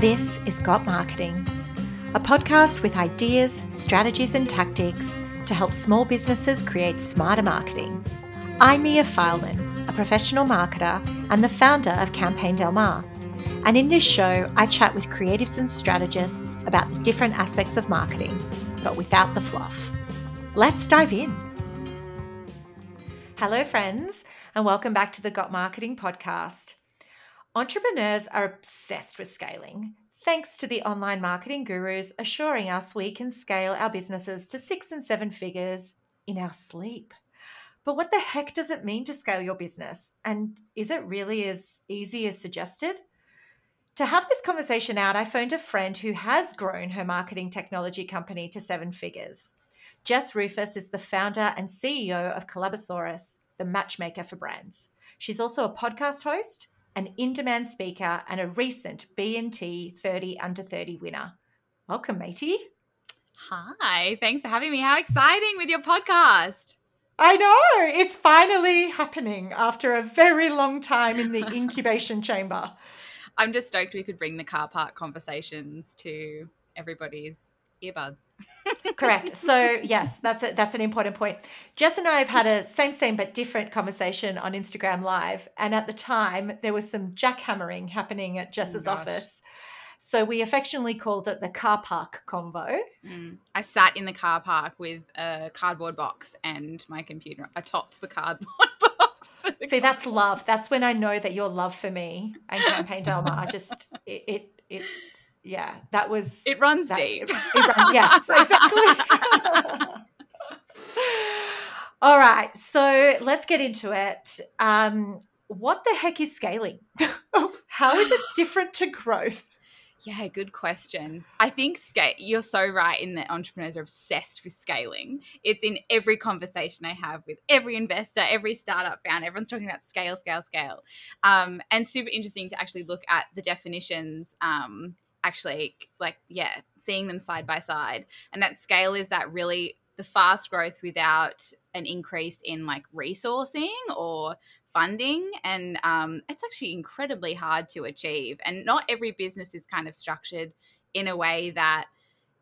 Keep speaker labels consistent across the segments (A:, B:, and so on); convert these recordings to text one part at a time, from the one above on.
A: This is Got Marketing, a podcast with ideas, strategies, and tactics to help small businesses create smarter marketing. I'm Mia Fileman, a professional marketer and the founder of Campaign Del Mar. And in this show, I chat with creatives and strategists about the different aspects of marketing, but without the fluff. Let's dive in. Hello, friends, and welcome back to the Got Marketing podcast. Entrepreneurs are obsessed with scaling, thanks to the online marketing gurus assuring us we can scale our businesses to six and seven figures in our sleep. But what the heck does it mean to scale your business? And is it really as easy as suggested? To have this conversation out, I phoned a friend who has grown her marketing technology company to seven figures. Jess Ruhfus is the founder and CEO of Collabosaurus, the matchmaker for brands. She's also a podcast host an in-demand speaker, and a recent B&T 30 Under 30 winner. Welcome, matey.
B: Hi, thanks for having me. How exciting with your podcast.
A: I know, it's finally happening after a very long time in the incubation chamber.
B: I'm just stoked we could bring the car park conversations to everybody's earbuds.
A: Correct. So yes, that's a, that's an important point. Jess and I have had a same same but different conversation on Instagram Live, and at the time there was some jackhammering happening at Jess's oh office. So we affectionately called it the car park convo.
B: Mm. I sat in the car park with a cardboard box and my computer atop the cardboard box.
A: The See, that's love. That's when I know that your love for me and Campaign Del Mar just it, it it yeah, that was
B: it runs that, deep. It,
A: it run, yes, exactly. All right, so let's get into it. Um, what the heck is scaling? How is it different to growth?
B: Yeah, good question. I think scale, you're so right in that entrepreneurs are obsessed with scaling. It's in every conversation I have with every investor, every startup founder. Everyone's talking about scale, scale, scale. Um, and super interesting to actually look at the definitions um, actually like yeah seeing them side by side. And that scale is that really the fast growth without an increase in like resourcing or funding. And um, it's actually incredibly hard to achieve. And not every business is kind of structured in a way that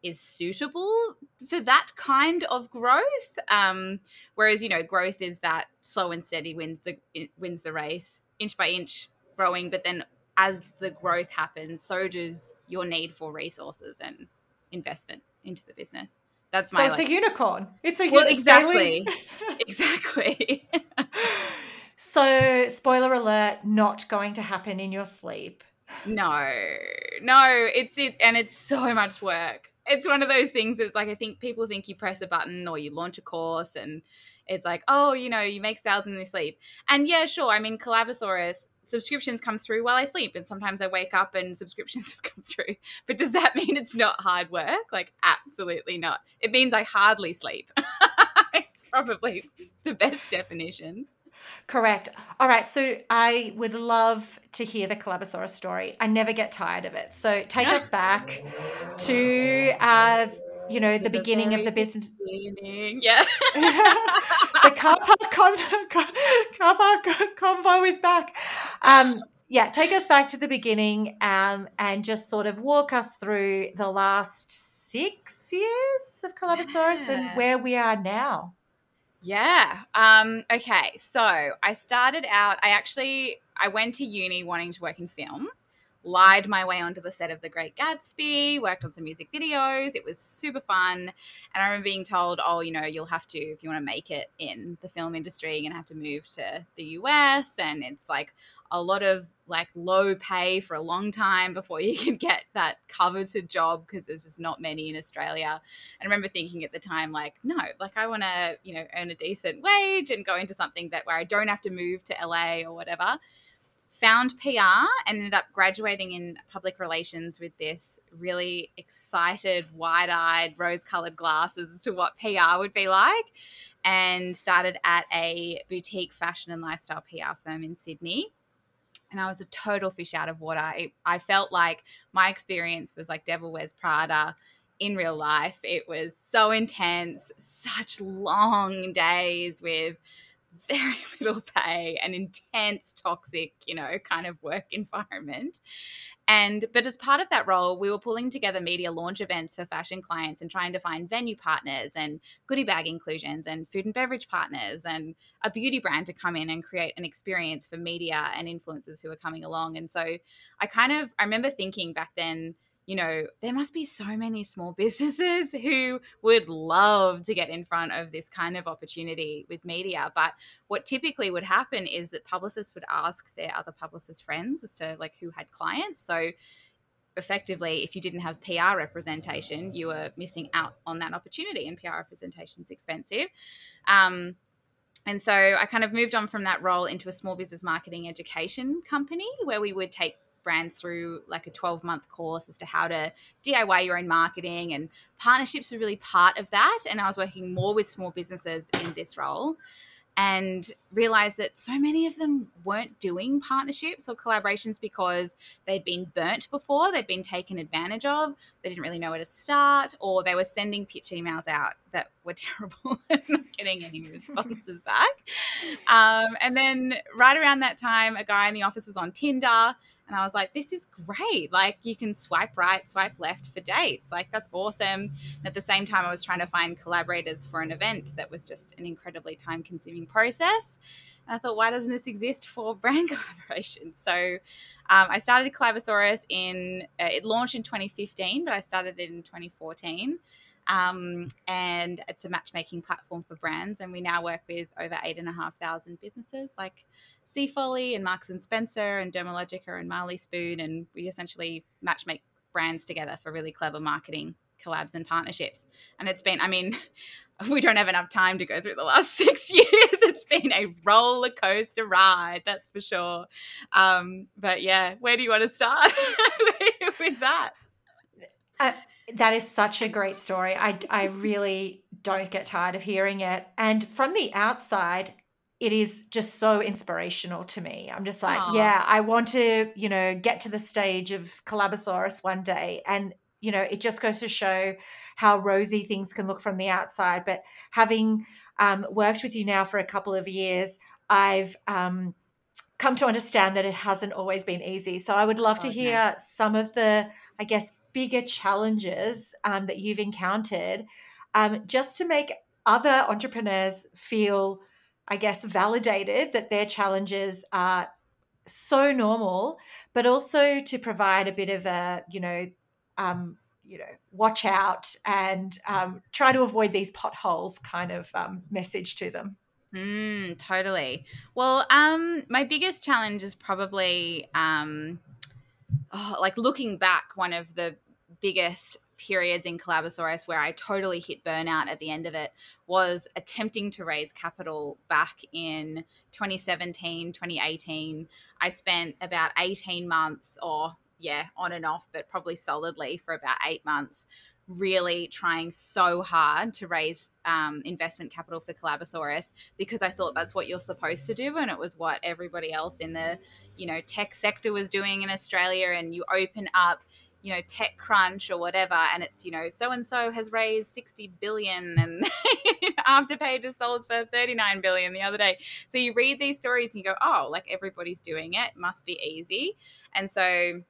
B: is suitable for that kind of growth. Um, whereas you know growth is that slow and steady wins the wins the race inch by inch growing but then as the growth happens, so does your need for resources and investment into the business. That's my.
A: So it's like, a unicorn. It's a
B: well, exactly, exactly.
A: so, spoiler alert: not going to happen in your sleep.
B: No, no, it's it, and it's so much work. It's one of those things. It's like I think people think you press a button or you launch a course and it's like, oh, you know, you make sales in your sleep. And yeah, sure. I mean, Collabosaurus subscriptions come through while I sleep, and sometimes I wake up and subscriptions have come through. But does that mean it's not hard work? Like, absolutely not. It means I hardly sleep. it's probably the best definition.
A: Correct. All right. So I would love to hear the Collabosaurus story. I never get tired of it. So take us back to uh, you know, the, the beginning of the business.
B: Beginning. Yeah.
A: the car park, con- car park convo is back. Um, yeah, take us back to the beginning um, and just sort of walk us through the last six years of Collabosaurus yeah. and where we are now.
B: Yeah. Um, okay. So I started out, I actually, I went to uni wanting to work in film lied my way onto the set of The Great Gatsby, worked on some music videos. It was super fun. And I remember being told, oh, you know, you'll have to, if you want to make it in the film industry, you're going to have to move to the US. And it's like a lot of like low pay for a long time before you can get that coveted job because there's just not many in Australia. And I remember thinking at the time, like, no, like I want to, you know, earn a decent wage and go into something that where I don't have to move to LA or whatever found PR and ended up graduating in public relations with this really excited, wide eyed, rose colored glasses as to what PR would be like. And started at a boutique fashion and lifestyle PR firm in Sydney. And I was a total fish out of water. I felt like my experience was like Devil Wears Prada in real life. It was so intense, such long days with very little pay, an intense, toxic, you know, kind of work environment. And but as part of that role, we were pulling together media launch events for fashion clients and trying to find venue partners and goodie bag inclusions and food and beverage partners and a beauty brand to come in and create an experience for media and influencers who are coming along. And so I kind of I remember thinking back then, you know, there must be so many small businesses who would love to get in front of this kind of opportunity with media. But what typically would happen is that publicists would ask their other publicist friends as to like who had clients. So effectively, if you didn't have PR representation, you were missing out on that opportunity, and PR representation is expensive. Um, and so I kind of moved on from that role into a small business marketing education company where we would take brands through like a 12 month course as to how to DIY your own marketing and partnerships were really part of that. And I was working more with small businesses in this role and realized that so many of them weren't doing partnerships or collaborations because they'd been burnt before, they'd been taken advantage of, they didn't really know where to start, or they were sending pitch emails out that were terrible and not getting any responses back. Um, and then right around that time, a guy in the office was on Tinder and I was like, this is great. Like, you can swipe right, swipe left for dates. Like, that's awesome. And at the same time, I was trying to find collaborators for an event that was just an incredibly time consuming process. And I thought, why doesn't this exist for brand collaboration? So um, I started Collabosaurus in, uh, it launched in 2015, but I started it in 2014. Um, and it's a matchmaking platform for brands. And we now work with over eight and a half thousand businesses like Seafolly and Marks and Spencer and Dermalogica and Marley Spoon. And we essentially matchmake brands together for really clever marketing collabs and partnerships. And it's been, I mean, we don't have enough time to go through the last six years. It's been a roller coaster ride, that's for sure. Um, but yeah, where do you want to start with that?
A: Uh, that is such a great story. I, I really don't get tired of hearing it. And from the outside, it is just so inspirational to me. I'm just like, Aww. yeah, I want to, you know, get to the stage of Collabosaurus one day. And, you know, it just goes to show how rosy things can look from the outside. But having um, worked with you now for a couple of years, I've um, come to understand that it hasn't always been easy. So I would love to hear some of the, I guess, bigger challenges um, that you've encountered um, just to make other entrepreneurs feel, I guess, validated that their challenges are so normal, but also to provide a bit of a, you know, um, you know, watch out and um, try to avoid these potholes kind of um, message to them.
B: Mm, totally. Well, um, my biggest challenge is probably um, oh, like looking back. One of the biggest periods in Collabosaurus where I totally hit burnout at the end of it was attempting to raise capital back in 2017, 2018. I spent about 18 months or yeah, on and off, but probably solidly for about eight months, really trying so hard to raise um, investment capital for Collabosaurus because I thought that's what you're supposed to do, and it was what everybody else in the you know tech sector was doing in Australia. And you open up you know TechCrunch or whatever, and it's you know so and so has raised sixty billion, and Afterpay just sold for thirty nine billion the other day. So you read these stories and you go, oh, like everybody's doing it, must be easy, and so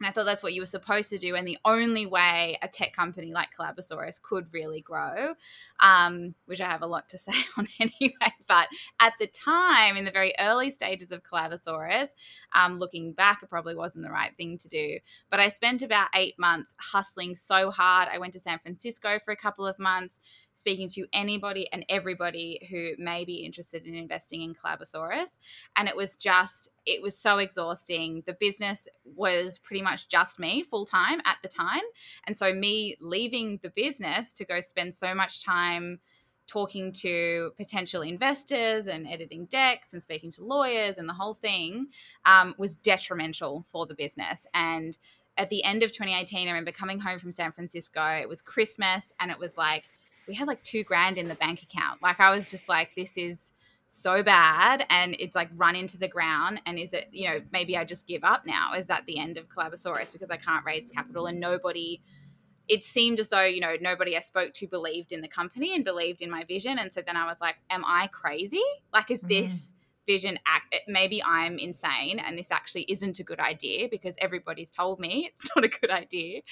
B: and I thought that's what you were supposed to do. And the only way a tech company like Collabosaurus could really grow, um, which I have a lot to say on anyway. But at the time, in the very early stages of Collabosaurus, um, looking back, it probably wasn't the right thing to do. But I spent about eight months hustling so hard. I went to San Francisco for a couple of months speaking to anybody and everybody who may be interested in investing in Collabosaurus. And it was just, it was so exhausting. The business was pretty much just me full time at the time. And so, me leaving the business to go spend so much time talking to potential investors and editing decks and speaking to lawyers and the whole thing um, was detrimental for the business. And at the end of 2018, I remember coming home from San Francisco. It was Christmas, and it was like, we had like two grand in the bank account. Like I was just like, this is so bad and it's like run into the ground and is it you know maybe i just give up now? Is that the end of collabosaurus because i can't raise capital and nobody it seemed as though you know nobody i spoke to believed in the company and believed in my vision. And so then i was like am i crazy? Like is this mm. vision act maybe i'm insane and this actually isn't a good idea because everybody's told me it's not a good idea.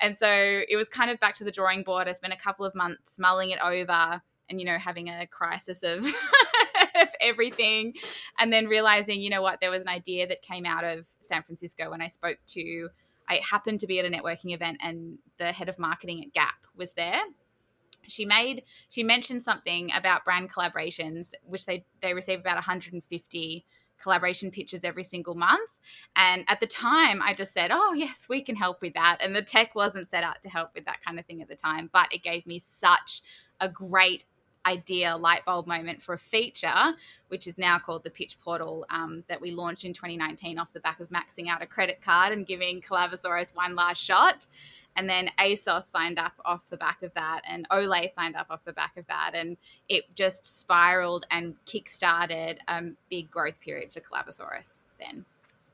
B: And so it was kind of back to the drawing board. I spent a couple of months mulling it over and you know having a crisis of of everything and then realizing you know what there was an idea that came out of san francisco when i spoke to I happened to be at a networking event and the head of marketing at Gap was there. She made she mentioned something about brand collaborations, which they they receive about 150 collaboration pitches every single month. And at the time, I just said, "Oh yes, we can help with that." And the tech wasn't set out to help with that kind of thing at the time, but it gave me such a great idea light bulb moment for a feature, which is now called the Pitch Portal, um, that we launched in 2019 off the back of maxing out a credit card and giving Collabosaurus one last shot. And then ASOS signed up off the back of that, and Olay signed up off the back of that. And it just spiraled and kickstarted a big growth period for Collabosaurus then.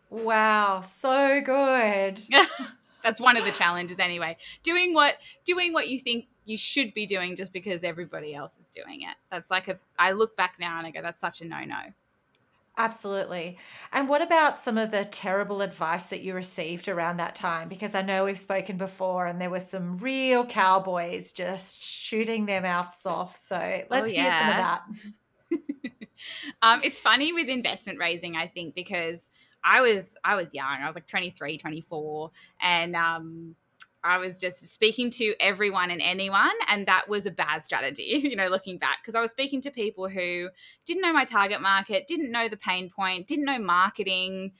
A: Wow, so good.
B: That's one of the challenges anyway. Doing what doing what you think you should be doing just because everybody else is doing it. That's like a I look back now and I go, that's such a no no.
A: Absolutely. And what about some of the terrible advice that you received around that time? Because I know we've spoken before and there were some real cowboys just shooting their mouths off. So oh, let's oh, yeah. hear some
B: of that. um, it's funny with investment raising, I think, because I was I was young. I was like 23, 24 and um I was just speaking to everyone and anyone, and that was a bad strategy, you know, looking back, because I was speaking to people who didn't know my target market, didn't know the pain point, didn't know marketing,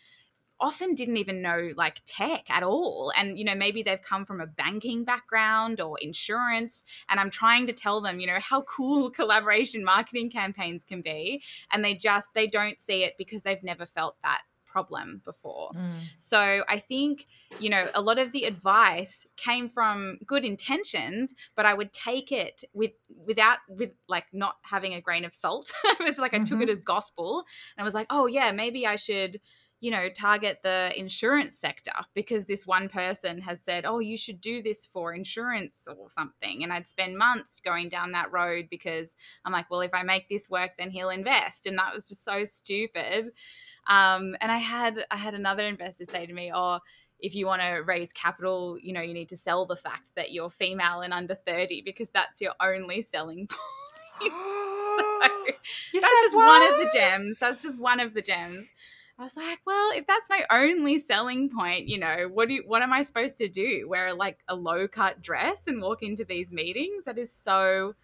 B: often didn't even know like tech at all. And, you know, maybe they've come from a banking background or insurance. And I'm trying to tell them, you know, how cool collaboration marketing campaigns can be. And they just, they don't see it because they've never felt that problem before. Mm. So I think, you know, a lot of the advice came from good intentions, but I would take it with without with like not having a grain of salt. it was like I mm-hmm. took it mm-hmm. as gospel and I was like, "Oh yeah, maybe I should you know, target the insurance sector because this one person has said, oh, you should do this for insurance or something. And I'd spend months going down that road because I'm like, well, if I make this work, then he'll invest. And that was just so stupid. Um, and I had I had another investor say to me, "Oh, if you want to raise capital, you know, you need to sell the fact that you're female and under 30 because that's your only selling point." so that's just what? one of the gems. That's just one of the gems. I was like, well, if that's my only selling point, you know, what do you, what am I supposed to do? Wear like a low cut dress and walk into these meetings? That is so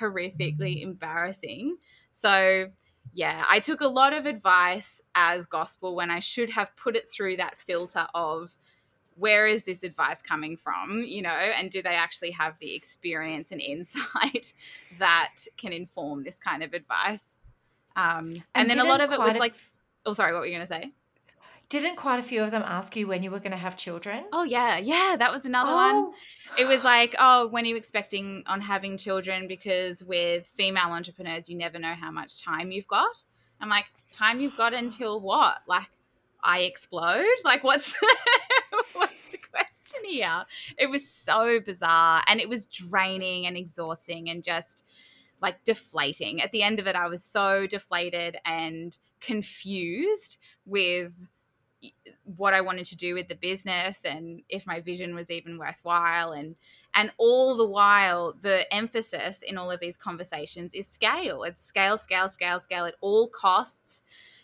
B: horrifically embarrassing. So yeah, I took a lot of advice as gospel when I should have put it through that filter of where is this advice coming from, you know, and do they actually have the experience and insight that can inform this kind of advice? Um, and, and then a lot of it was like, oh, sorry, what were you going to say?
A: Didn't quite a few of them ask you when you were going to have children?
B: Oh, yeah. Yeah, that was another oh. one. It was like, oh, when are you expecting on having children? Because with female entrepreneurs, you never know how much time you've got. I'm like, time you've got until what? Like, I explode? Like, what's the, what's the question here? It was so bizarre and it was draining and exhausting and just like deflating. At the end of it, I was so deflated and confused with what I wanted to do with the business and if my vision was even worthwhile and and all the while the emphasis in all of these conversations is scale. It's scale scale scale scale at all costs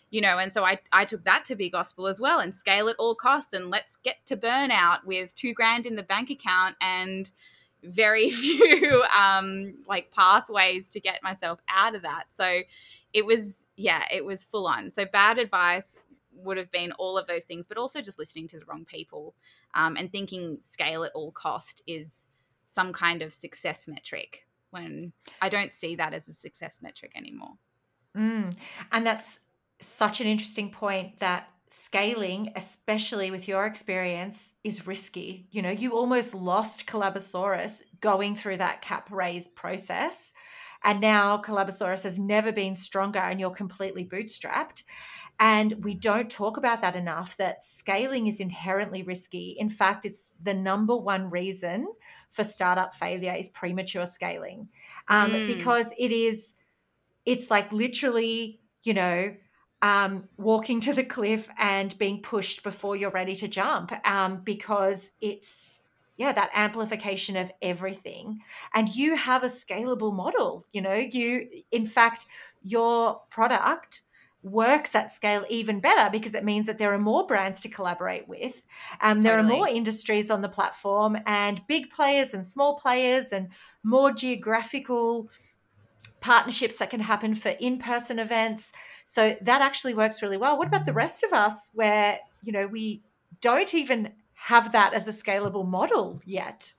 B: you know and so I, I took that to be gospel as well and scale at all costs and let's get to burnout with two grand in the bank account and very few um like pathways to get myself out of that. So it was yeah it was full on. So bad advice would have been all of those things, but also just listening to the wrong people um, and thinking scale at all cost is some kind of success metric when I don't see that as a success metric anymore.
A: Mm. And that's such an interesting point that scaling, especially with your experience, is risky. You know, you almost lost Collabosaurus going through that cap raise process. And now Collabosaurus has never been stronger and you're completely bootstrapped. And we don't talk about that enough that scaling is inherently risky. In fact, it's the number one reason for startup failure is premature scaling um, mm. because it is, it's like literally, you know, um, walking to the cliff and being pushed before you're ready to jump um, because it's yeah that amplification of everything and you have a scalable model you know you in fact your product works at scale even better because it means that there are more brands to collaborate with. Um, there totally. are more industries on the platform and big players and small players and more geographical partnerships that can happen for in-person events. So that actually works really well. What about the rest of us where, you know, we don't even have that as a scalable model yet?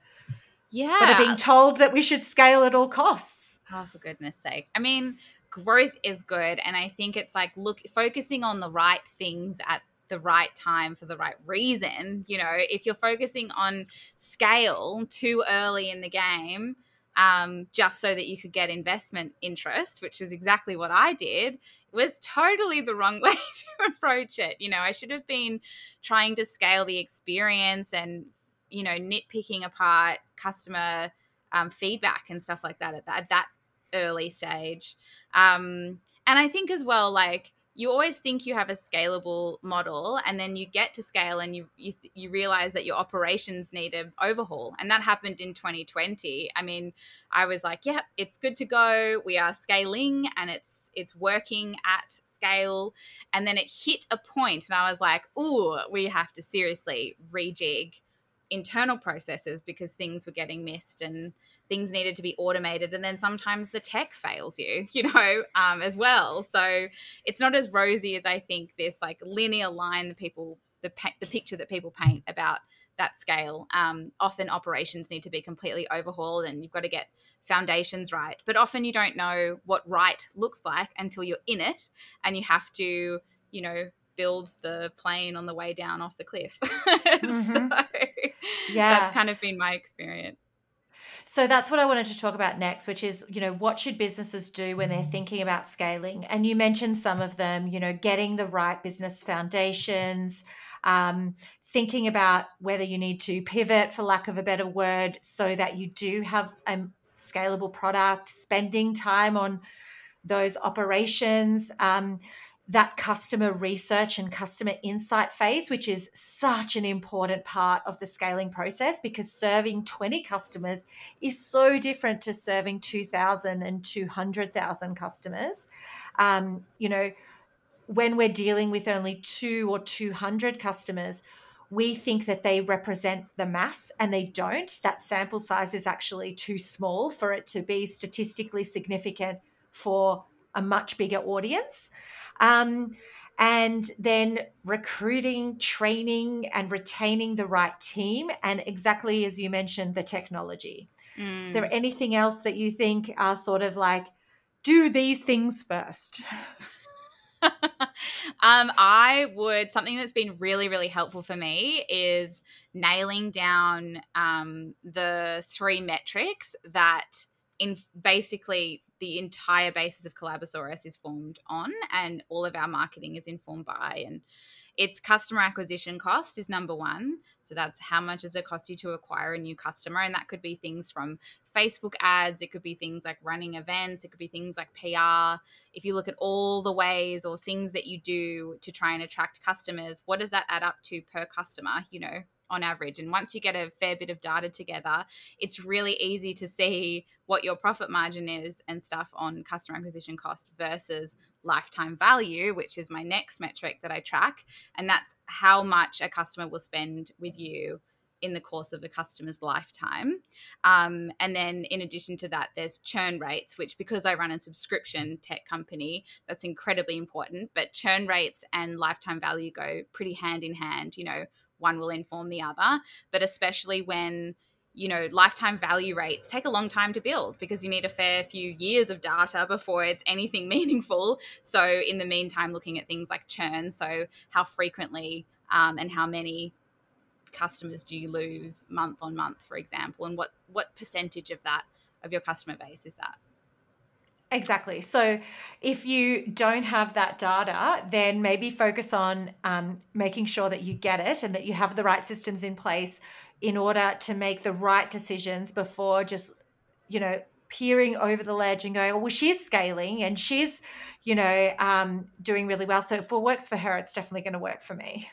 B: Yeah.
A: But are being told that we should scale at all costs.
B: Oh, for goodness sake. I mean, growth is good and i think it's like look focusing on the right things at the right time for the right reason you know if you're focusing on scale too early in the game um, just so that you could get investment interest, which is exactly what I did, was totally the wrong way to approach it. You know, I should have been trying to scale the experience and, you know, nitpicking apart customer um, feedback and stuff like that at that, at that early stage. Um, and I think as well, like you always think you have a scalable model, and then you get to scale and you you, you realize that your operations need an overhaul, and that happened in 2020. I mean, I was like, "Yeah, it's good to go. We are scaling, and it's it's working at scale." And then it hit a point, and I was like, "Ooh, we have to seriously rejig." internal processes because things were getting missed and things needed to be automated and then sometimes the tech fails you you know um, as well. So it's not as rosy as i think this like linear line the people the, the picture that people paint about that scale. Um, often operations need to be completely overhauled and you've got to get foundations right but often you don't know what right looks like until you're in it and you have to you know build the plane on the way down off the cliff. Mm-hmm. so yeah. that's kind of been my experience
A: so that's what I wanted to talk about next, which is, you know, what should businesses do when they're thinking about scaling? And you mentioned some of them, you know, getting the right business foundations, um, thinking about whether you need to pivot, for lack of a better word, so that you do have a scalable product, spending time on those operations. Um, that customer research and customer insight phase, which is such an important part of the scaling process because serving 20 customers is so different to serving 2,000 and 200,000 customers. Um, you know, when we're dealing with only two or 200 customers, we think that they represent the mass and they don't. That sample size is actually too small for it to be statistically significant for a much bigger audience. Um, and then recruiting, training, and retaining the right team. And exactly as you mentioned, the technology. Mm. Is there anything else that you think are sort of like, do these things first?
B: um, I would something that's been really, really helpful for me is nailing down um, the three metrics that in basically the entire basis of Collabosaurus is formed on, and all of our marketing is informed by. And it's customer acquisition cost is number one. So that's how much does it cost you to acquire a new customer? And that could be things from Facebook ads, it could be things like running events, it could be things like PR. If you look at all the ways or things that you do to try and attract customers, what does that add up to per customer? You know, on average. And once you get a fair bit of data together, it's really easy to see what your profit margin is and stuff on customer acquisition cost versus lifetime value, which is my next metric that I track. And that's how much a customer will spend with you in the course of a customer's lifetime. Um, and then, in addition to that, there's churn rates, which because I run a subscription tech company, that's incredibly important. But churn rates and lifetime value go pretty hand in hand. You know, one will inform the other. But especially when you know lifetime value rates take a long time to build because you need a fair few years of data before it's anything meaningful so in the meantime looking at things like churn so how frequently um, and how many customers do you lose month on month for example and what what percentage of that of your customer base is that
A: Exactly. So if you don't have that data, then maybe focus on um, making sure that you get it and that you have the right systems in place in order to make the right decisions before just, you know, peering over the ledge and going, oh, well, she's scaling and she's, you know, um, doing really well. So if it works for her, it's definitely going to work for me.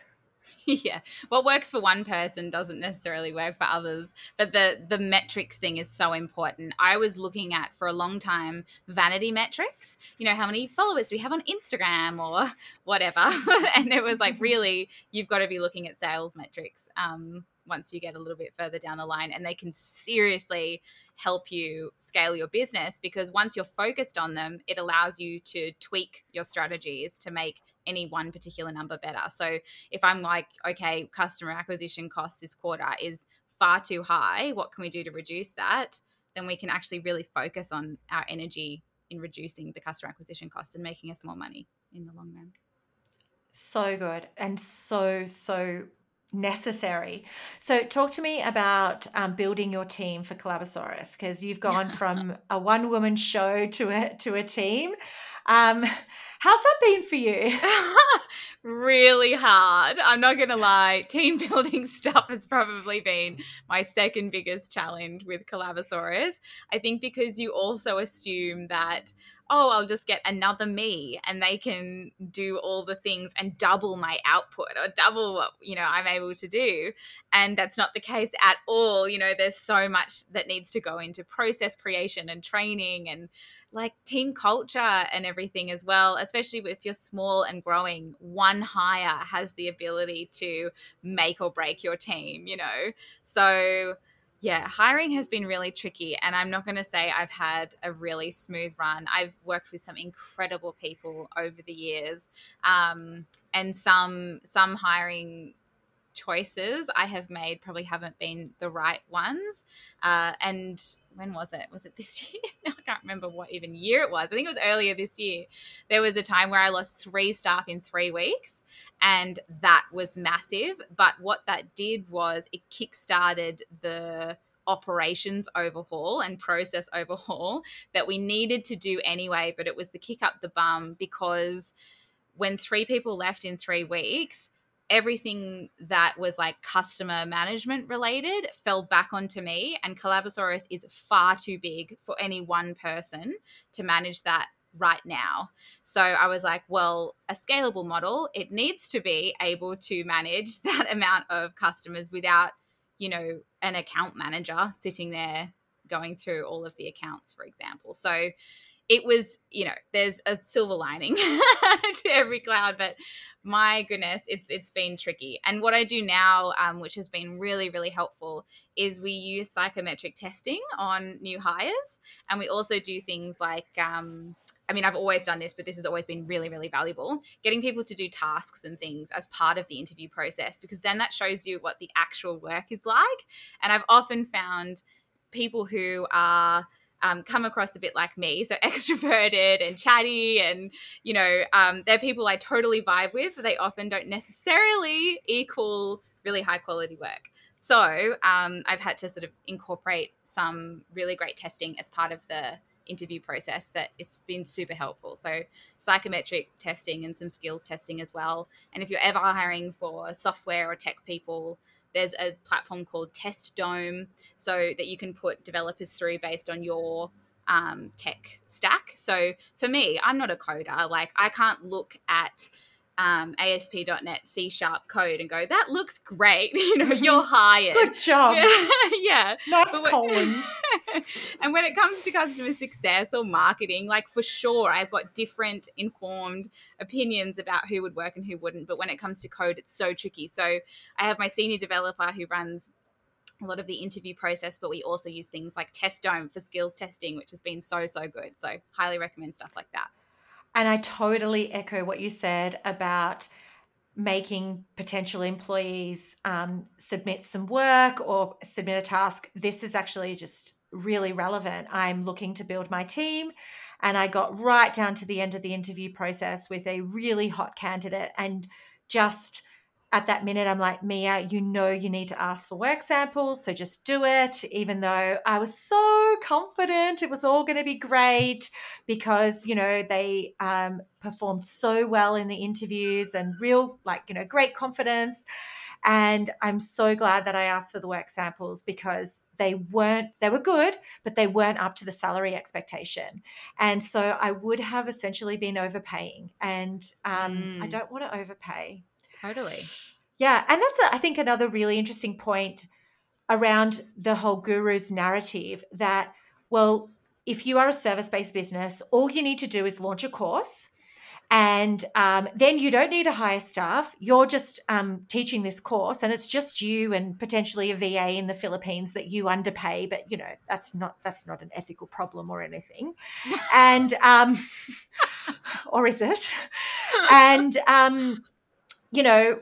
B: yeah. What works for one person doesn't necessarily work for others but the the metrics thing is so important. I was looking at for a long time vanity metrics. You know how many followers do we have on instagram or whatever. And it was like really you've got to be looking at sales metrics um, once you get a little bit further down the line. And they can seriously help you scale your business because once you're focused on them it allows you to tweak your strategies to make any one particular number better. So if I'm like, okay, customer acquisition cost this quarter is far too high, what can we do to reduce that? Then we can actually really focus on our energy in reducing the customer acquisition cost and making us more money in the long run.
A: So good and so, so necessary. So, talk to me about um, building your team for Collabosaurus because you've gone from a one woman show to a to a team. Um, how's that been for you?
B: really hard. I'm not going to lie. Team building stuff has probably been my second biggest challenge with Collabosaurus. I think because you also assume that oh, I'll just get another me and they can do all the things and double my output or double what, you know, I'm able to do. And that's not the case at all. You know, there's so much that needs to go into process creation and training and like team culture and everything as well, especially if you're small and growing. One hire has the ability to make or break your team, you know? So, yeah, hiring has been really tricky. And I'm not going to say I've had a really smooth run. I've worked with some incredible people over the years. Um, and some some hiring choices I have made probably haven't been the right ones. Uh, and when was it? Was it this year? I can't remember what even year it was. I think it was earlier this year. There was a time where I lost three staff in three weeks and that was massive. But what that did was it kickstarted the operations overhaul and process overhaul that we needed to do anyway. But it was the kick up the bum because when three people left in three weeks, everything that was like customer management related fell back onto me and Collabosaurus is far too big for any one person to manage that right now. So I was like, well, a scalable model, it needs to be able to manage that amount of customers without, you know, an account manager sitting there going through all of the accounts, for example. So it was, you know, there's a silver lining to every cloud, but my goodness, it's it's been tricky. And what I do now, um, which has been really really helpful, is we use psychometric testing on new hires, and we also do things like um, I mean, I've always done this, but this has always been really, really valuable. Getting people to do tasks and things as part of the interview process, because then that shows you what the actual work is like. And I've often found people who are um, come across a bit like me, so extroverted and chatty, and you know, um, they're people I totally vibe with. They often don't necessarily equal really high quality work. So um, I've had to sort of incorporate some really great testing as part of the interview process that it's been super helpful. So psychometric testing and some skills testing as well. And if you're ever hiring for software or tech people, there's a platform called TestDome so that you can put developers through based on your um, tech stack. So for me, I'm not a coder. Like I can't look at um, ASP.NET C sharp code and go, that looks great. You know, mm-hmm. you're hired.
A: Good job.
B: yeah.
A: Nice when, colons.
B: and when it comes to customer success or marketing, like for sure, I've got different informed opinions about who would work and who wouldn't. But when it comes to code, it's so tricky. So I have my senior developer who runs a lot of the interview process, but we also use things like TestDome for skills testing, which has been so, so good. So, highly recommend stuff like that.
A: And I totally echo what you said about making potential employees um, submit some work or submit a task. This is actually just really relevant. I'm looking to build my team. And I got right down to the end of the interview process with a really hot candidate and just at that minute, I'm like, Mia, you know, you need to ask for work samples. So just do it, even though I was so confident it was all going to be great because, you know, they um, performed so well in the interviews and real, like, you know, great confidence. And I'm so glad that I asked for the work samples because they weren't, they were good, but they weren't up to the salary expectation. And so I would have essentially been overpaying. And um, mm. I don't want to overpay.
B: Totally.
A: Yeah. And that's, a, I think, another really interesting point around the whole guru's narrative that, well, if you are a service based business, all you need to do is launch a course. And um, then you don't need to hire staff. You're just um, teaching this course, and it's just you and potentially a VA in the Philippines that you underpay. But you know that's not that's not an ethical problem or anything. and um, or is it? And um, you know,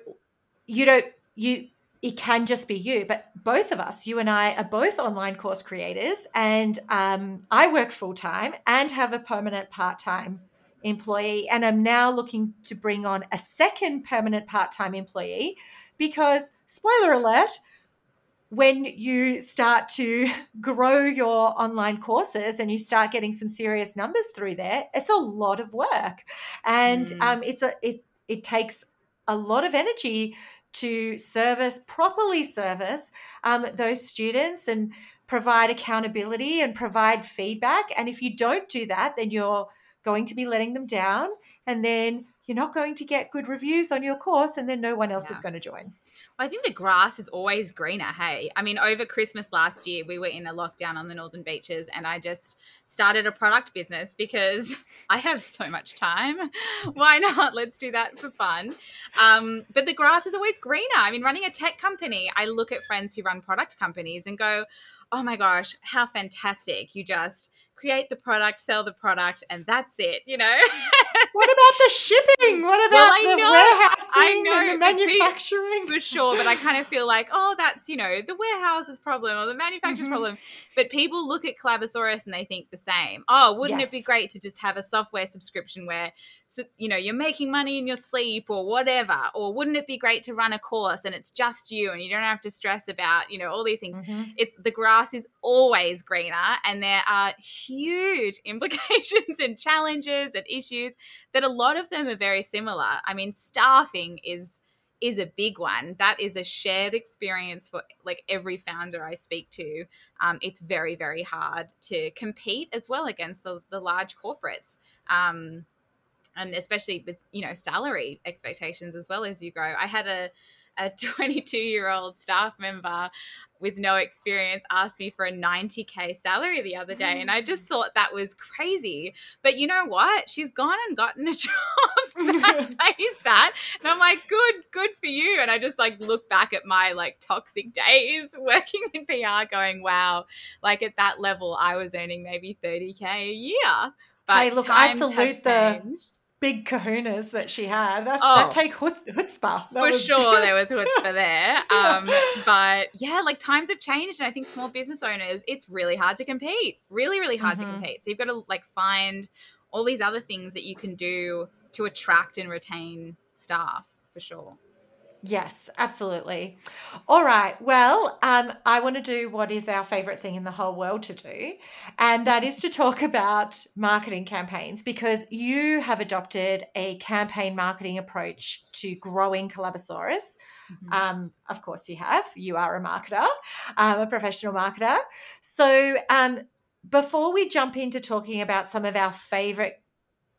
A: you don't you it can just be you but both of us you and i are both online course creators and um, i work full-time and have a permanent part-time employee and i'm now looking to bring on a second permanent part-time employee because spoiler alert when you start to grow your online courses and you start getting some serious numbers through there it's a lot of work and mm. um, it's a it, it takes a lot of energy to service, properly service um, those students and provide accountability and provide feedback. And if you don't do that, then you're going to be letting them down. And then you're not going to get good reviews on your course, and then no one else yeah. is going to join.
B: I think the grass is always greener. Hey, I mean, over Christmas last year, we were in a lockdown on the northern beaches, and I just started a product business because I have so much time. Why not? Let's do that for fun. Um, but the grass is always greener. I mean, running a tech company, I look at friends who run product companies and go, oh my gosh, how fantastic. You just create the product, sell the product, and that's it, you know?
A: what about the shipping? What about well, the know, warehousing know, and the manufacturing?
B: For sure, but I kind of feel like, oh, that's, you know, the warehouse's problem or the manufacturer's mm-hmm. problem. But people look at Collabosaurus and they think the same. Oh, wouldn't yes. it be great to just have a software subscription where, you know, you're making money in your sleep or whatever? Or wouldn't it be great to run a course and it's just you and you don't have to stress about, you know, all these things? Mm-hmm. It's the grass is always greener and there are huge implications and challenges and issues that a lot of them are very similar. I mean, staffing is is a big one. That is a shared experience for like every founder I speak to. Um, it's very, very hard to compete as well against the, the large corporates. Um, and especially with you know salary expectations as well as you grow. I had a a 22 year old staff member with no experience asked me for a 90k salary the other day and i just thought that was crazy. But you know what? She's gone and gotten a job that pays that. And i'm like good good for you. And i just like look back at my like toxic days working in pr going wow like at that level i was earning maybe 30k a year.
A: But hey look i salute the big kahunas that she had. That's, oh, that take chutzpah. That
B: for was, sure, there was chutzpah there. Um, but yeah, like times have changed, and I think small business owners, it's really hard to compete. Really, really hard mm-hmm. to compete. So you've got to like find all these other things that you can do to attract and retain staff for sure.
A: Yes, absolutely. All right. Well, um, I want to do what is our favorite thing in the whole world to do, and that is to talk about marketing campaigns because you have adopted a campaign marketing approach to growing Collabosaurus. Mm-hmm. Um, of course, you have. You are a marketer, um, a professional marketer. So, um, before we jump into talking about some of our favorite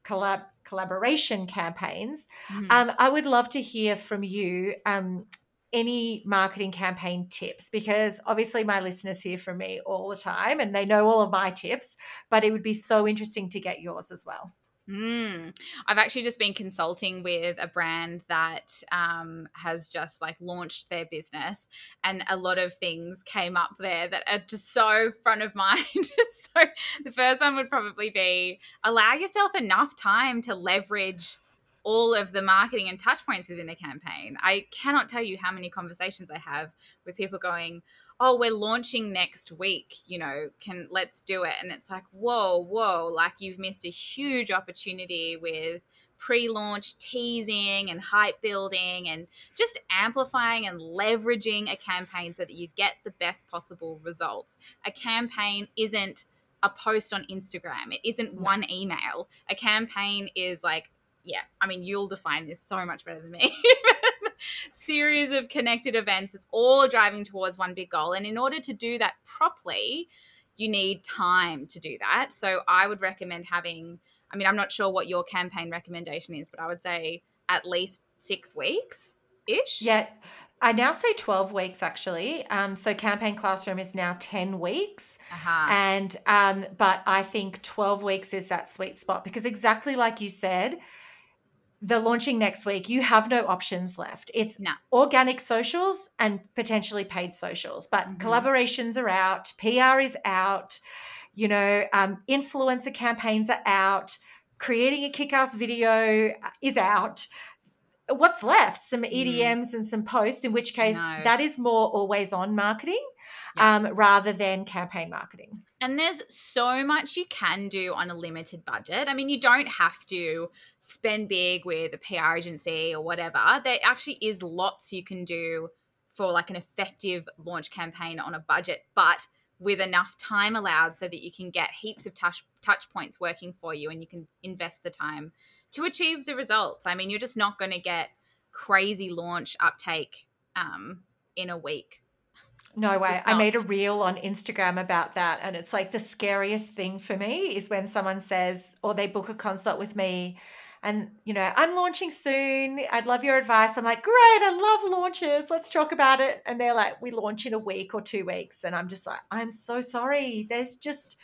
A: collab collaboration campaigns. Mm-hmm. Um, I would love to hear from you um, any marketing campaign tips because obviously my listeners hear from me all the time and they know all of my tips, but it would be so interesting to get yours as well.
B: Mm. I've actually just been consulting with a brand that um, has just like launched their business, and a lot of things came up there that are just so front of mind. so, the first one would probably be allow yourself enough time to leverage all of the marketing and touch points within a campaign. I cannot tell you how many conversations I have with people going, oh we're launching next week you know can let's do it and it's like whoa whoa like you've missed a huge opportunity with pre launch teasing and hype building and just amplifying and leveraging a campaign so that you get the best possible results. A campaign isn't a post on Instagram, it isn't one email. A campaign is like, yeah, I mean, you'll define this so much better than me. Series of connected events, it's all driving towards one big goal. And in order to do that properly, you need time to do that. So I would recommend having, I mean, I'm not sure what your campaign recommendation is, but I would say at least six weeks ish.
A: Yeah. I now say 12 weeks actually. Um, so campaign classroom is now 10 weeks.
B: Uh-huh.
A: And um, but I think 12 weeks is that sweet spot because exactly like you said, the launching next week, you have no options left. It's
B: No.
A: organic socials and potentially paid socials, but
B: Mhm.
A: collaborations are out, PR is out, you know, um, influencer campaigns are out, creating a kick ass video is out. What's left? Some EDMs and some posts, in which case
B: Mm. No.
A: that is more always on marketing
B: Yeah.
A: um, rather than campaign marketing.
B: And there's so much you can do on a limited budget. I mean, you don't have to spend big with a PR agency or whatever. There actually is lots you can do for like an effective launch campaign on a budget, but with enough time allowed so that you can get heaps of touch touch points working for you and you can invest the time to achieve the results. I mean, you're just not going to get crazy launch uptake um, in a week.
A: No
B: It's
A: way. I made a reel on Instagram about that. And it's like the scariest thing for me is when someone says, or they book a consult with me and, you know, I'm launching soon. I'd love your advice. I'm like, great. I love launches. Let's talk about it. And they're like, we launch in a week or two weeks. And I'm just like, I'm so sorry. There's just,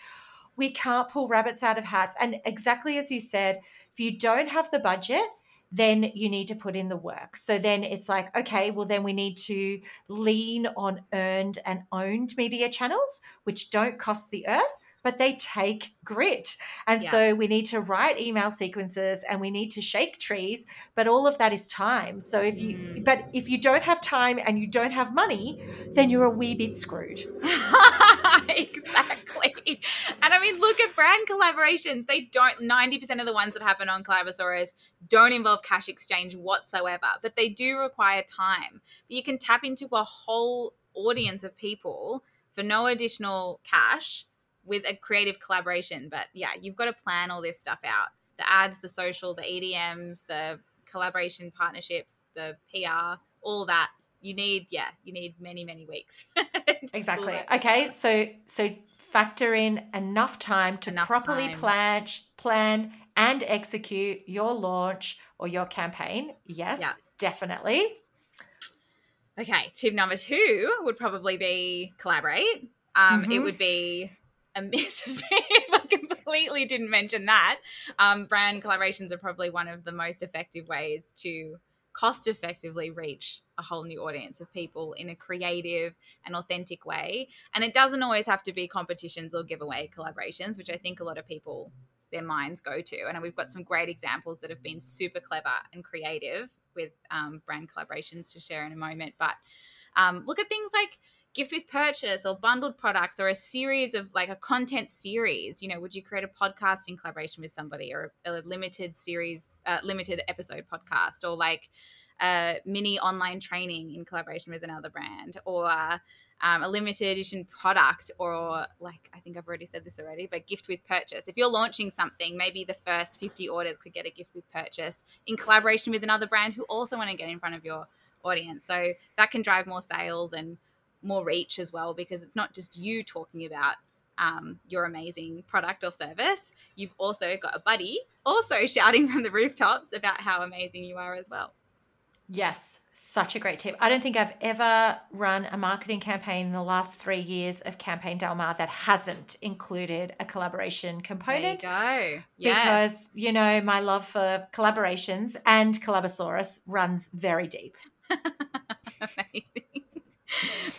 A: we can't pull rabbits out of hats. And exactly as you said, if you don't have the budget, then you need to put in the work. So then it's like, okay, well, then we need to lean on earned and owned media channels, which don't cost the earth, but they take grit. And
B: Yeah.
A: so we need to write email sequences and we need to shake trees, but all of that is time. So if you,
B: Mm.
A: but if you don't have time and you don't have money, then you're a wee bit screwed.
B: exactly. And I mean, look at brand collaborations. They don't, 90% of the ones that happen on Collabosaurus don't involve cash exchange whatsoever, but they do require time. But you can tap into a whole audience of people for no additional cash with a creative collaboration. But yeah, you've got to plan all this stuff out the ads, the social, the EDMs, the collaboration partnerships, the PR, all that. You need, yeah, you need many, many weeks.
A: Exactly. Okay, so so factor in enough time to
B: Enough
A: properly
B: time.
A: plan plan and execute your launch or your campaign. Yes,
B: Yeah.
A: definitely.
B: Okay, tip number two would probably be collaborate. Um, It
A: Mhm.
B: would be a miss of me if I completely didn't mention that. Um, brand collaborations are probably one of the most effective ways to cost effectively reach a whole new audience of people in a creative and authentic way. And it doesn't always have to be competitions or giveaway collaborations, which I think a lot of people their minds go to. And we've got some great examples that have been super clever and creative with um, brand collaborations to share in a moment. But um, look at things like gift with purchase or bundled products or a series of like a content series. You know, would you create a podcast in collaboration with somebody or a, limited series, uh, limited episode podcast or like a mini online training in collaboration with another brand or um, a limited edition product or like I think I've already said this already, but gift with purchase. If you're launching something, maybe the first 50 orders could get a gift with purchase in collaboration with another brand who also want to get in front of your audience. So that can drive more sales and more reach as well because it's not just you talking about um, your amazing product or service. You've also got a buddy also shouting from the rooftops about how amazing you are as well.
A: Yes, such a great tip. I don't think I've ever run a marketing campaign in the last three years of Campaign Del Mar that hasn't included a collaboration component.
B: There you go.
A: Because, you know, my love for collaborations and Collabosaurus runs very deep.
B: Amazing.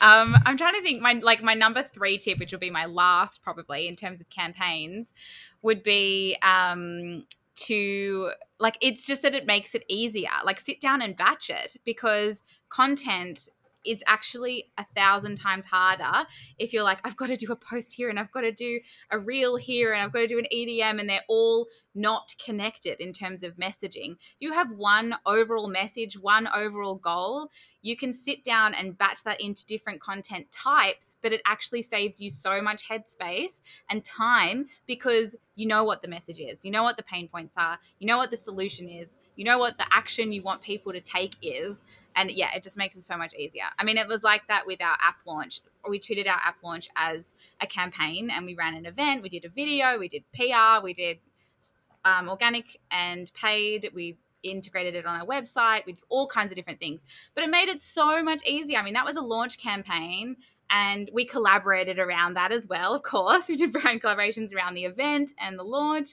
B: Um, I'm trying to think. My like my number three tip, which will be my last probably in terms of campaigns, would be um, to like it's just that it makes it easier. Like sit down and batch it because content is actually a thousand times harder if you're like, I've got to do a post here and I've got to do a reel here and I've got to do an EDM and they're all not connected in terms of messaging. You have one overall message, one overall goal. You can sit down and batch that into different content types, but it actually saves you so much headspace and time because you know what the message is, you know what the pain points are, you know what the solution is, you know what the action you want people to take is and yeah it just makes it so much easier. I mean it was like that with our app launch. We treated our app launch as a campaign and we ran an event. We did a video we did pr we did um, organic and paid. We integrated it on our website we did all kinds of different things. But it made it so much easier. I mean that was a launch campaign and we collaborated around that as well of course. We did brand collaborations around the event and the launch.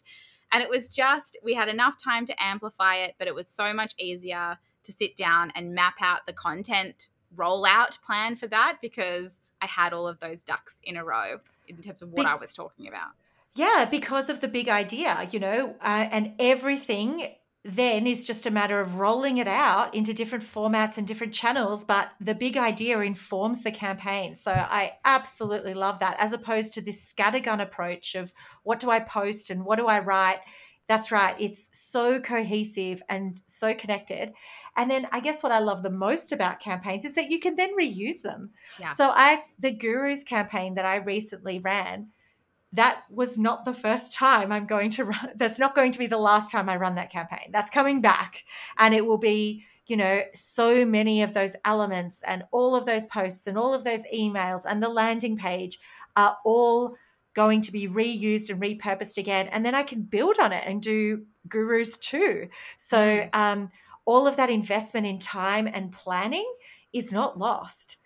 B: And it was just we had enough time to amplify it but it was so much easier to sit down and map out the content rollout plan for that because I had all of those ducks in a row in terms of what Be- I was talking about.
A: Yeah, because of the big idea, you know, uh, and everything then is just a matter of rolling it out into different formats and different channels. But the big idea informs the campaign. So I absolutely love that, as opposed to this scattergun approach of what do I post and what do I write. That's right. It's so cohesive and so connected. And then I guess what I love the most about campaigns is that you can then reuse them. Yeah. So I the Gurus campaign that I recently ran, that was not the first time I'm going to run. That's not going to be the last time I run that campaign. That's coming back. And it will be, you know, so many of those elements and all of those posts and all of those emails and the landing page are all going to be reused and repurposed again. And then I can build on it and do gurus too. So, mm. um, all of that investment in time and planning is not lost.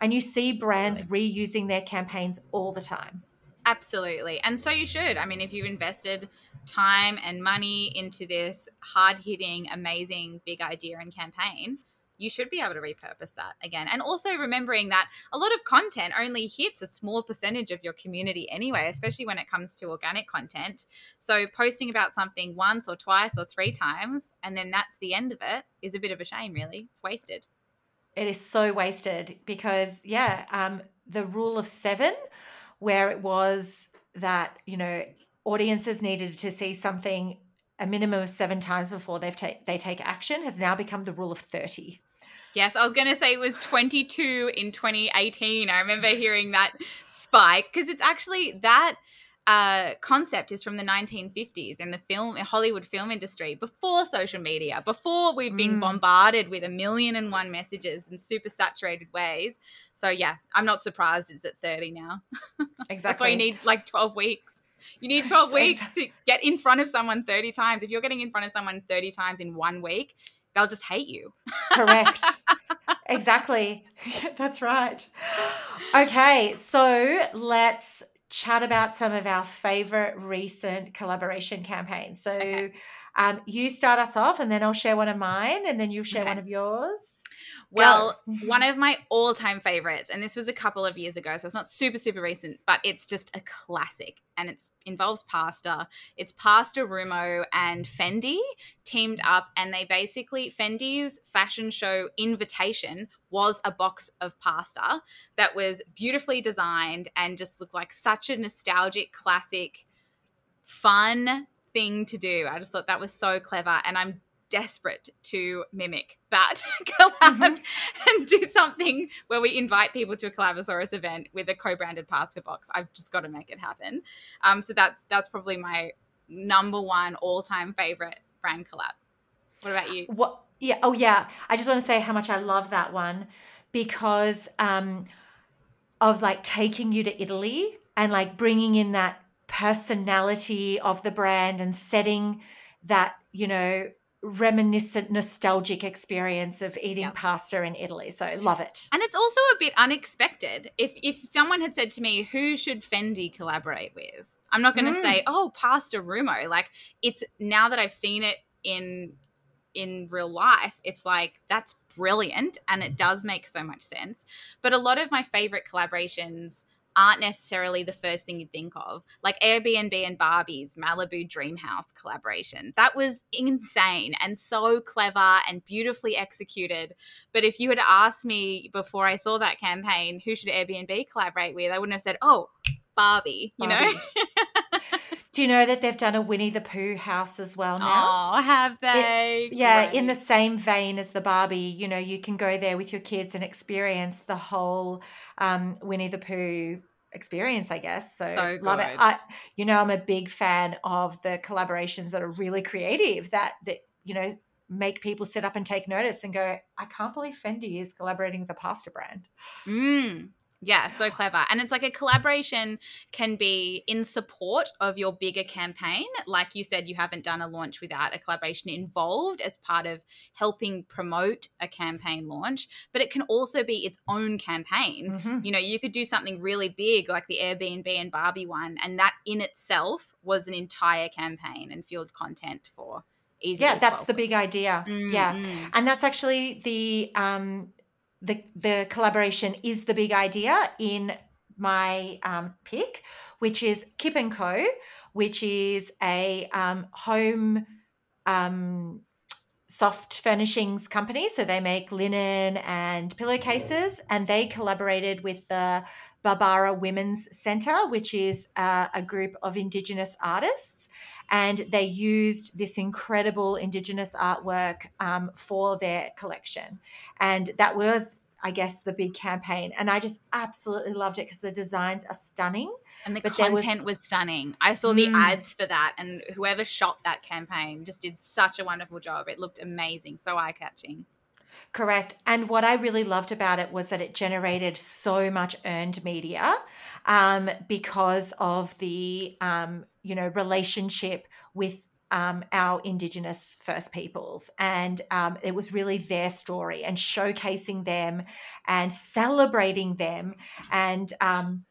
A: And you see brands reusing their campaigns all the time.
B: Absolutely. And so you should. I mean, if you've invested time and money into this hard hitting, amazing big idea and campaign, you should be able to repurpose that again. And also remembering that a lot of content only hits a small percentage of your community anyway, especially when it comes to organic content. So posting about something once or twice or three times, and then that's the end of it, is a bit of a shame, really. It's wasted.
A: It is so wasted because, yeah, um, the rule of seven, where it was that, you know, audiences needed to see something a minimum of seven times before they take they take action has now become the rule of 30
B: Yes, I was going to say it was 22 in 2018. I remember hearing that spike because it's actually that uh, concept is from the 1950s in the film Hollywood film industry before social media, before we've been mm. bombarded with a million and one messages in super saturated ways. So yeah, I'm not surprised it's at 30 now. Exactly. That's why you need like 12 weeks. You need 12 weeks to get in front of someone 30 times. If you're getting in front of someone 30 times in one week, they'll just hate you.
A: Correct. exactly. That's right. Okay, so let's chat about some of our favorite recent collaboration campaigns. So, okay. um, you start us off, and then I'll share one of mine, and then you share okay. one of yours.
B: Well, one of my all time favorites, and this was a couple of years ago, so it's not super, super recent, but it's just a classic and it involves pasta. It's Pasta Rummo and Fendi teamed up, and they basically, Fendi's fashion show invitation was a box of pasta that was beautifully designed and just looked like such a nostalgic, classic, fun thing to do. I just thought that was so clever. And I'm desperate to mimic that collab mm-hmm. and do something where we invite people to a Collabosaurus event with a co-branded pasta box. I've just got to make it happen. Um, so that's that's probably my number one all-time favorite brand collab. What about you?
A: What? Yeah. Oh, yeah. I just want to say how much I love that one because um, of like taking you to Italy and like bringing in that personality of the brand and setting that you know reminiscent nostalgic experience of eating yep. pasta in Italy. So love it.
B: And it's also a bit unexpected. If if someone had said to me, who should Fendi collaborate with? I'm not going to mm. say, "Oh, Pasta Rummo." Like it's now that I've seen it in in real life, it's like that's brilliant and it does make so much sense. But a lot of my favorite collaborations aren't necessarily the first thing you think of. Like Airbnb and Barbie's Malibu Dreamhouse collaboration. That was insane and so clever and beautifully executed. But if you had asked me before I saw that campaign, who should Airbnb collaborate with, I wouldn't have said, oh, Barbie, you Barbie. know?
A: Do you know that they've done a Winnie the Pooh house as well now?
B: Oh, have they?
A: It, yeah, Great. in the same vein as the Barbie, you know, you can go there with your kids and experience the whole um, Winnie the Pooh experience, I guess. So, so love it. I, you know, I'm a big fan of the collaborations that are really creative. That that you know make people sit up and take notice and go, I can't believe Fendi is collaborating with a pasta brand.
B: Mm, yeah, so clever. And it's like a collaboration can be in support of your bigger campaign. Like you said, you haven't done a launch without a collaboration involved as part of helping promote a campaign launch, but it can also be its own campaign. Mm-hmm. You know, you could do something really big like the Airbnb and Barbie one, and that in itself was an entire campaign and fueled content for easy.
A: yeah that's the big idea mm-hmm. yeah and that's actually the um the the collaboration is the big idea in my um, pick, which is Kip and Co, which is a um, home um, soft furnishings company. So they make linen and pillowcases, and they collaborated with the Babbarra Women's Centre, which is uh, a group of Indigenous artists. And they used this incredible Indigenous artwork um, for their collection. And that was I guess, the big campaign. And I just absolutely loved it because the designs are stunning.
B: And the content was, was, stunning. I saw the mm. ads for that, and whoever shot that campaign just did such a wonderful job. It looked amazing, so eye catching.
A: Correct. And what I really loved about it was that it generated so much earned media um, because of the, um, you know, relationship with um, our Indigenous First Peoples. And um, it was really their story and showcasing them and celebrating them. And um,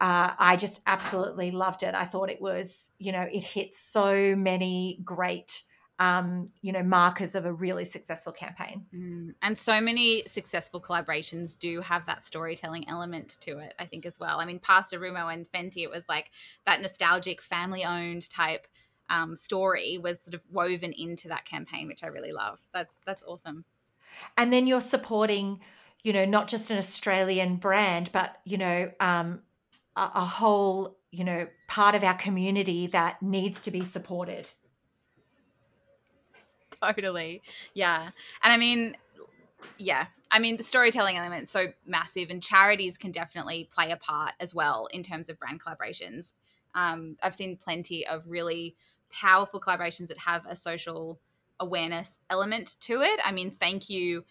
A: uh, I just absolutely loved it. I thought it was, you know, it hit so many great um, you know, markers of a really successful campaign.
B: Mm. And so many successful collaborations do have that storytelling element to it, I think, as well. I mean, Pasta Rummo and Fendi, it was like that nostalgic family owned type um, story was sort of woven into that campaign, which I really love. That's that's awesome.
A: And then you're supporting, you know, not just an Australian brand, but you know, um, a, a whole, you know, part of our community that needs to be supported.
B: Totally, yeah. And I mean, yeah, I mean, the storytelling element is so massive, and charities can definitely play a part as well in terms of brand collaborations. Um, I've seen plenty of really powerful collaborations that have a social awareness element to it. I mean, thank you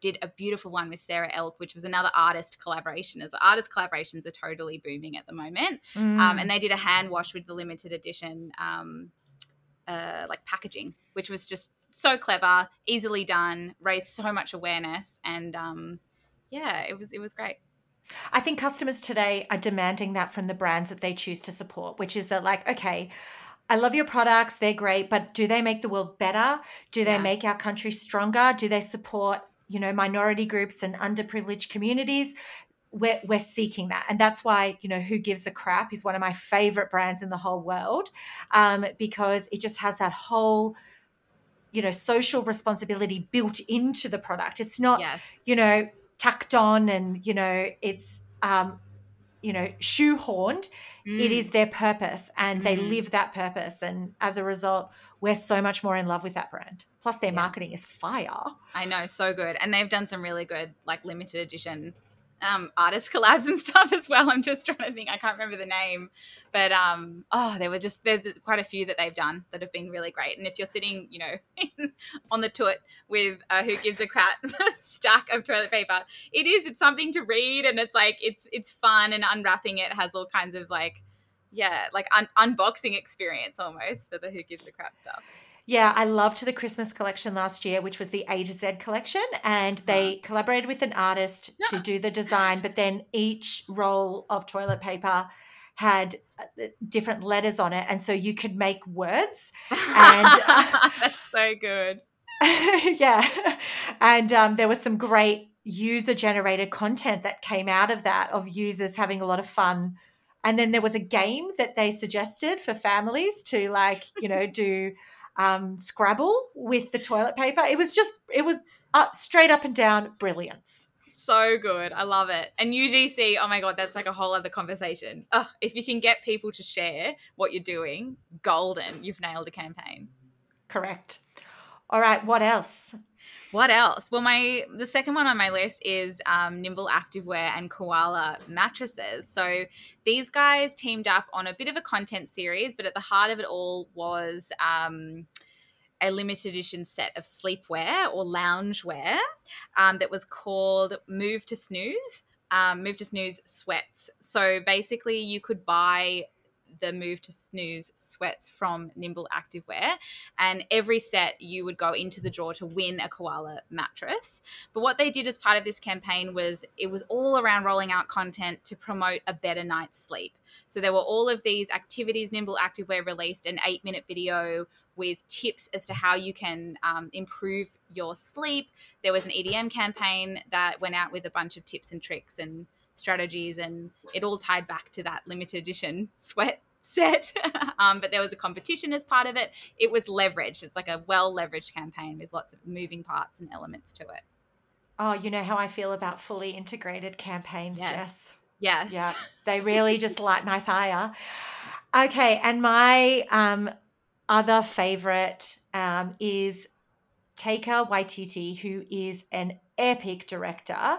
B: did a beautiful one with Sarah Elk, which was another artist collaboration as well. Artist collaborations are totally booming at the moment. Mm. Um, and they did a hand wash with the limited edition um, uh, like packaging, which was just so clever, easily done, raised so much awareness, and um, yeah, it was it was great.
A: I think customers today are demanding that from the brands that they choose to support, which is that like, okay, I love your products, they're great, but do they make the world better? Do they yeah. make our country stronger? Do they support, you know, minority groups and underprivileged communities? We're, we're seeking that. And that's why, you know, Who Gives a Crap is one of my favorite brands in the whole world um, because it just has that whole, you know, social responsibility built into the product. It's not, yes. you know, tucked on and, you know, it's, um, you know, shoehorned Mm. It is their purpose and mm. they live that purpose. And as a result, we're so much more in love with that brand. Plus, their yeah. marketing is fire.
B: I know, so good. And they've done some really good, like, limited edition um, artist collabs and stuff as well. I'm just trying to think. I can't remember the name, but um, oh, there were just there's quite a few that they've done that have been really great. And if you're sitting, you know, on the toot with uh, who gives a crap stack of toilet paper, it is it's something to read, and it's like it's it's fun and unwrapping it has all kinds of like yeah like un- unboxing experience almost for the who gives a crap stuff.
A: Yeah, I loved the Christmas collection last year, which was the A to Z collection. And they uh-huh. collaborated with an artist to do the design, but then each roll of toilet paper had uh, different letters on it. And so you could make words. And
B: uh, that's so good.
A: yeah. And um, there was some great user generated content that came out of that of users having a lot of fun and then there was a game that they suggested for families to like you know do um, scrabble with the toilet paper it was just it was up straight up and down brilliance
B: so good. I love it. And UGC, oh my God, that's like a whole other conversation. Oh, if you can get people to share what you're doing, golden. You've nailed a campaign.
A: Correct. All right, what else?
B: What else? Well, my the second one on my list is um, Nimble Activewear and Koala mattresses. So these guys teamed up on a bit of a content series, but at the heart of it all was um, a limited edition set of sleepwear or loungewear um, that was called Move to Snooze. Um, Move to Snooze sweats. So basically, you could buy the Move to Snooze sweats from Nimble Activewear. And every set you would go into the draw to win a koala mattress. But what they did as part of this campaign was it was all around rolling out content to promote a better night's sleep. So there were all of these activities Nimble Activewear released an eight minute video with tips as to how you can um, improve your sleep. There was an EDM campaign that went out with a bunch of tips and tricks and strategies, and it all tied back to that limited edition sweat set. um, but there was a competition as part of it. It was leveraged. It's like a well leveraged campaign with lots of moving parts and elements to it.
A: Oh, you know how I feel about fully integrated campaigns,
B: yes.
A: Jess.
B: Yes.
A: Yeah. They really just light my fire. Okay. And my um, other favorite um, is Taika Waititi, who is an epic director.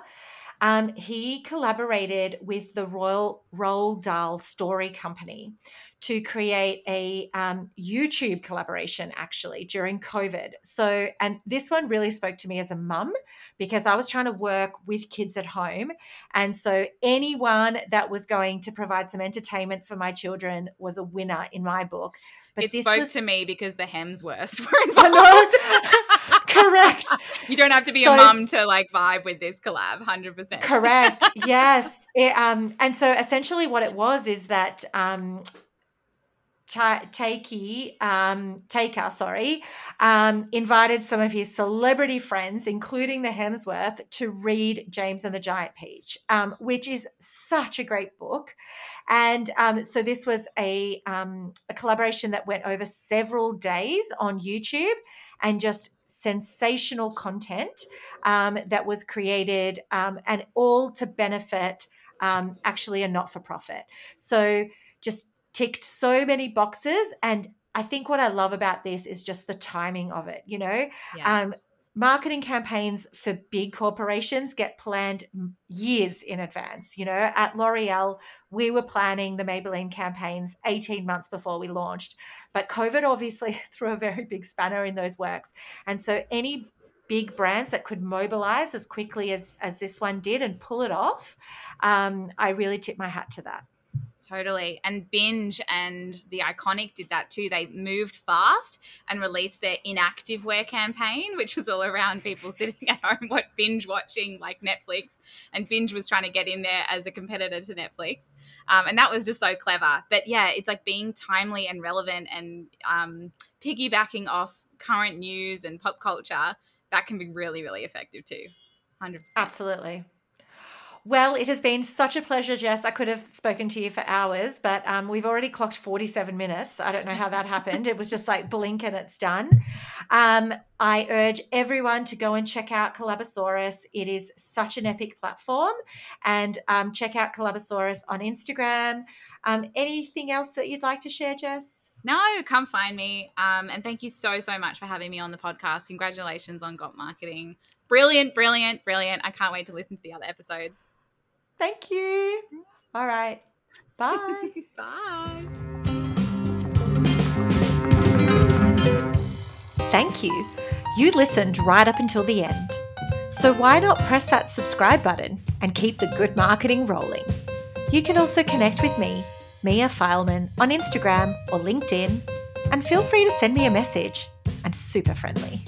A: Um, he collaborated with the Royal Roald Dahl Story Company to create a um, YouTube collaboration actually during COVID. So, and this one really spoke to me as a mum because I was trying to work with kids at home. And so, anyone that was going to provide some entertainment for my children was a winner in my book.
B: But it spoke was... to me because the Hemsworths were involved.
A: Correct.
B: you don't have to be so, a mum to like vibe with this collab, hundred percent.
A: Correct. yes. It, um, and so essentially, what it was is that um, Ta- Takey, um, Taker, sorry, um, invited some of his celebrity friends, including the Hemsworth, to read James and the Giant Peach, um, which is such a great book. And um, so this was a, um, a collaboration that went over several days on YouTube and just sensational content um, that was created um, and all to benefit um, actually a not for profit. So just ticked so many boxes. And I think what I love about this is just the timing of it, you know? Yeah. Um, marketing campaigns for big corporations get planned years in advance. You know, at L'Oreal, we were planning the Maybelline campaigns 18 months before we launched, but COVID obviously threw a very big spanner in those works. And so any big brands that could mobilize as quickly as as this one did and pull it off, um, I really tip my hat to that.
B: Totally. And Binge and The Iconic did that too. They moved fast and released their inactive wear campaign, which was all around people sitting at home what binge watching like Netflix. And Binge was trying to get in there as a competitor to Netflix. Um, and that was just so clever. But yeah, it's like being timely and relevant and um, piggybacking off current news and pop culture. That can be really, really effective too. 100%.
A: Absolutely. Well, it has been such a pleasure, Jess. I could have spoken to you for hours, but um, we've already clocked 47 minutes. I don't know how that happened. It was just like blink and it's done. Um, I urge everyone to go and check out Collabosaurus. It is such an epic platform. And um, check out Collabosaurus on Instagram. Um, anything else that you'd like to share, Jess?
B: No, come find me. Um, and thank you so, so much for having me on the podcast. Congratulations on Got Marketing. Brilliant, brilliant, brilliant. I can't wait to listen to the other episodes.
A: Thank you. All right. Bye.
B: Bye.
A: Thank you. You listened right up until the end. So why not press that subscribe button and keep the good marketing rolling? You can also connect with me, Mia Fileman, on Instagram or LinkedIn, and feel free to send me a message. I'm super friendly.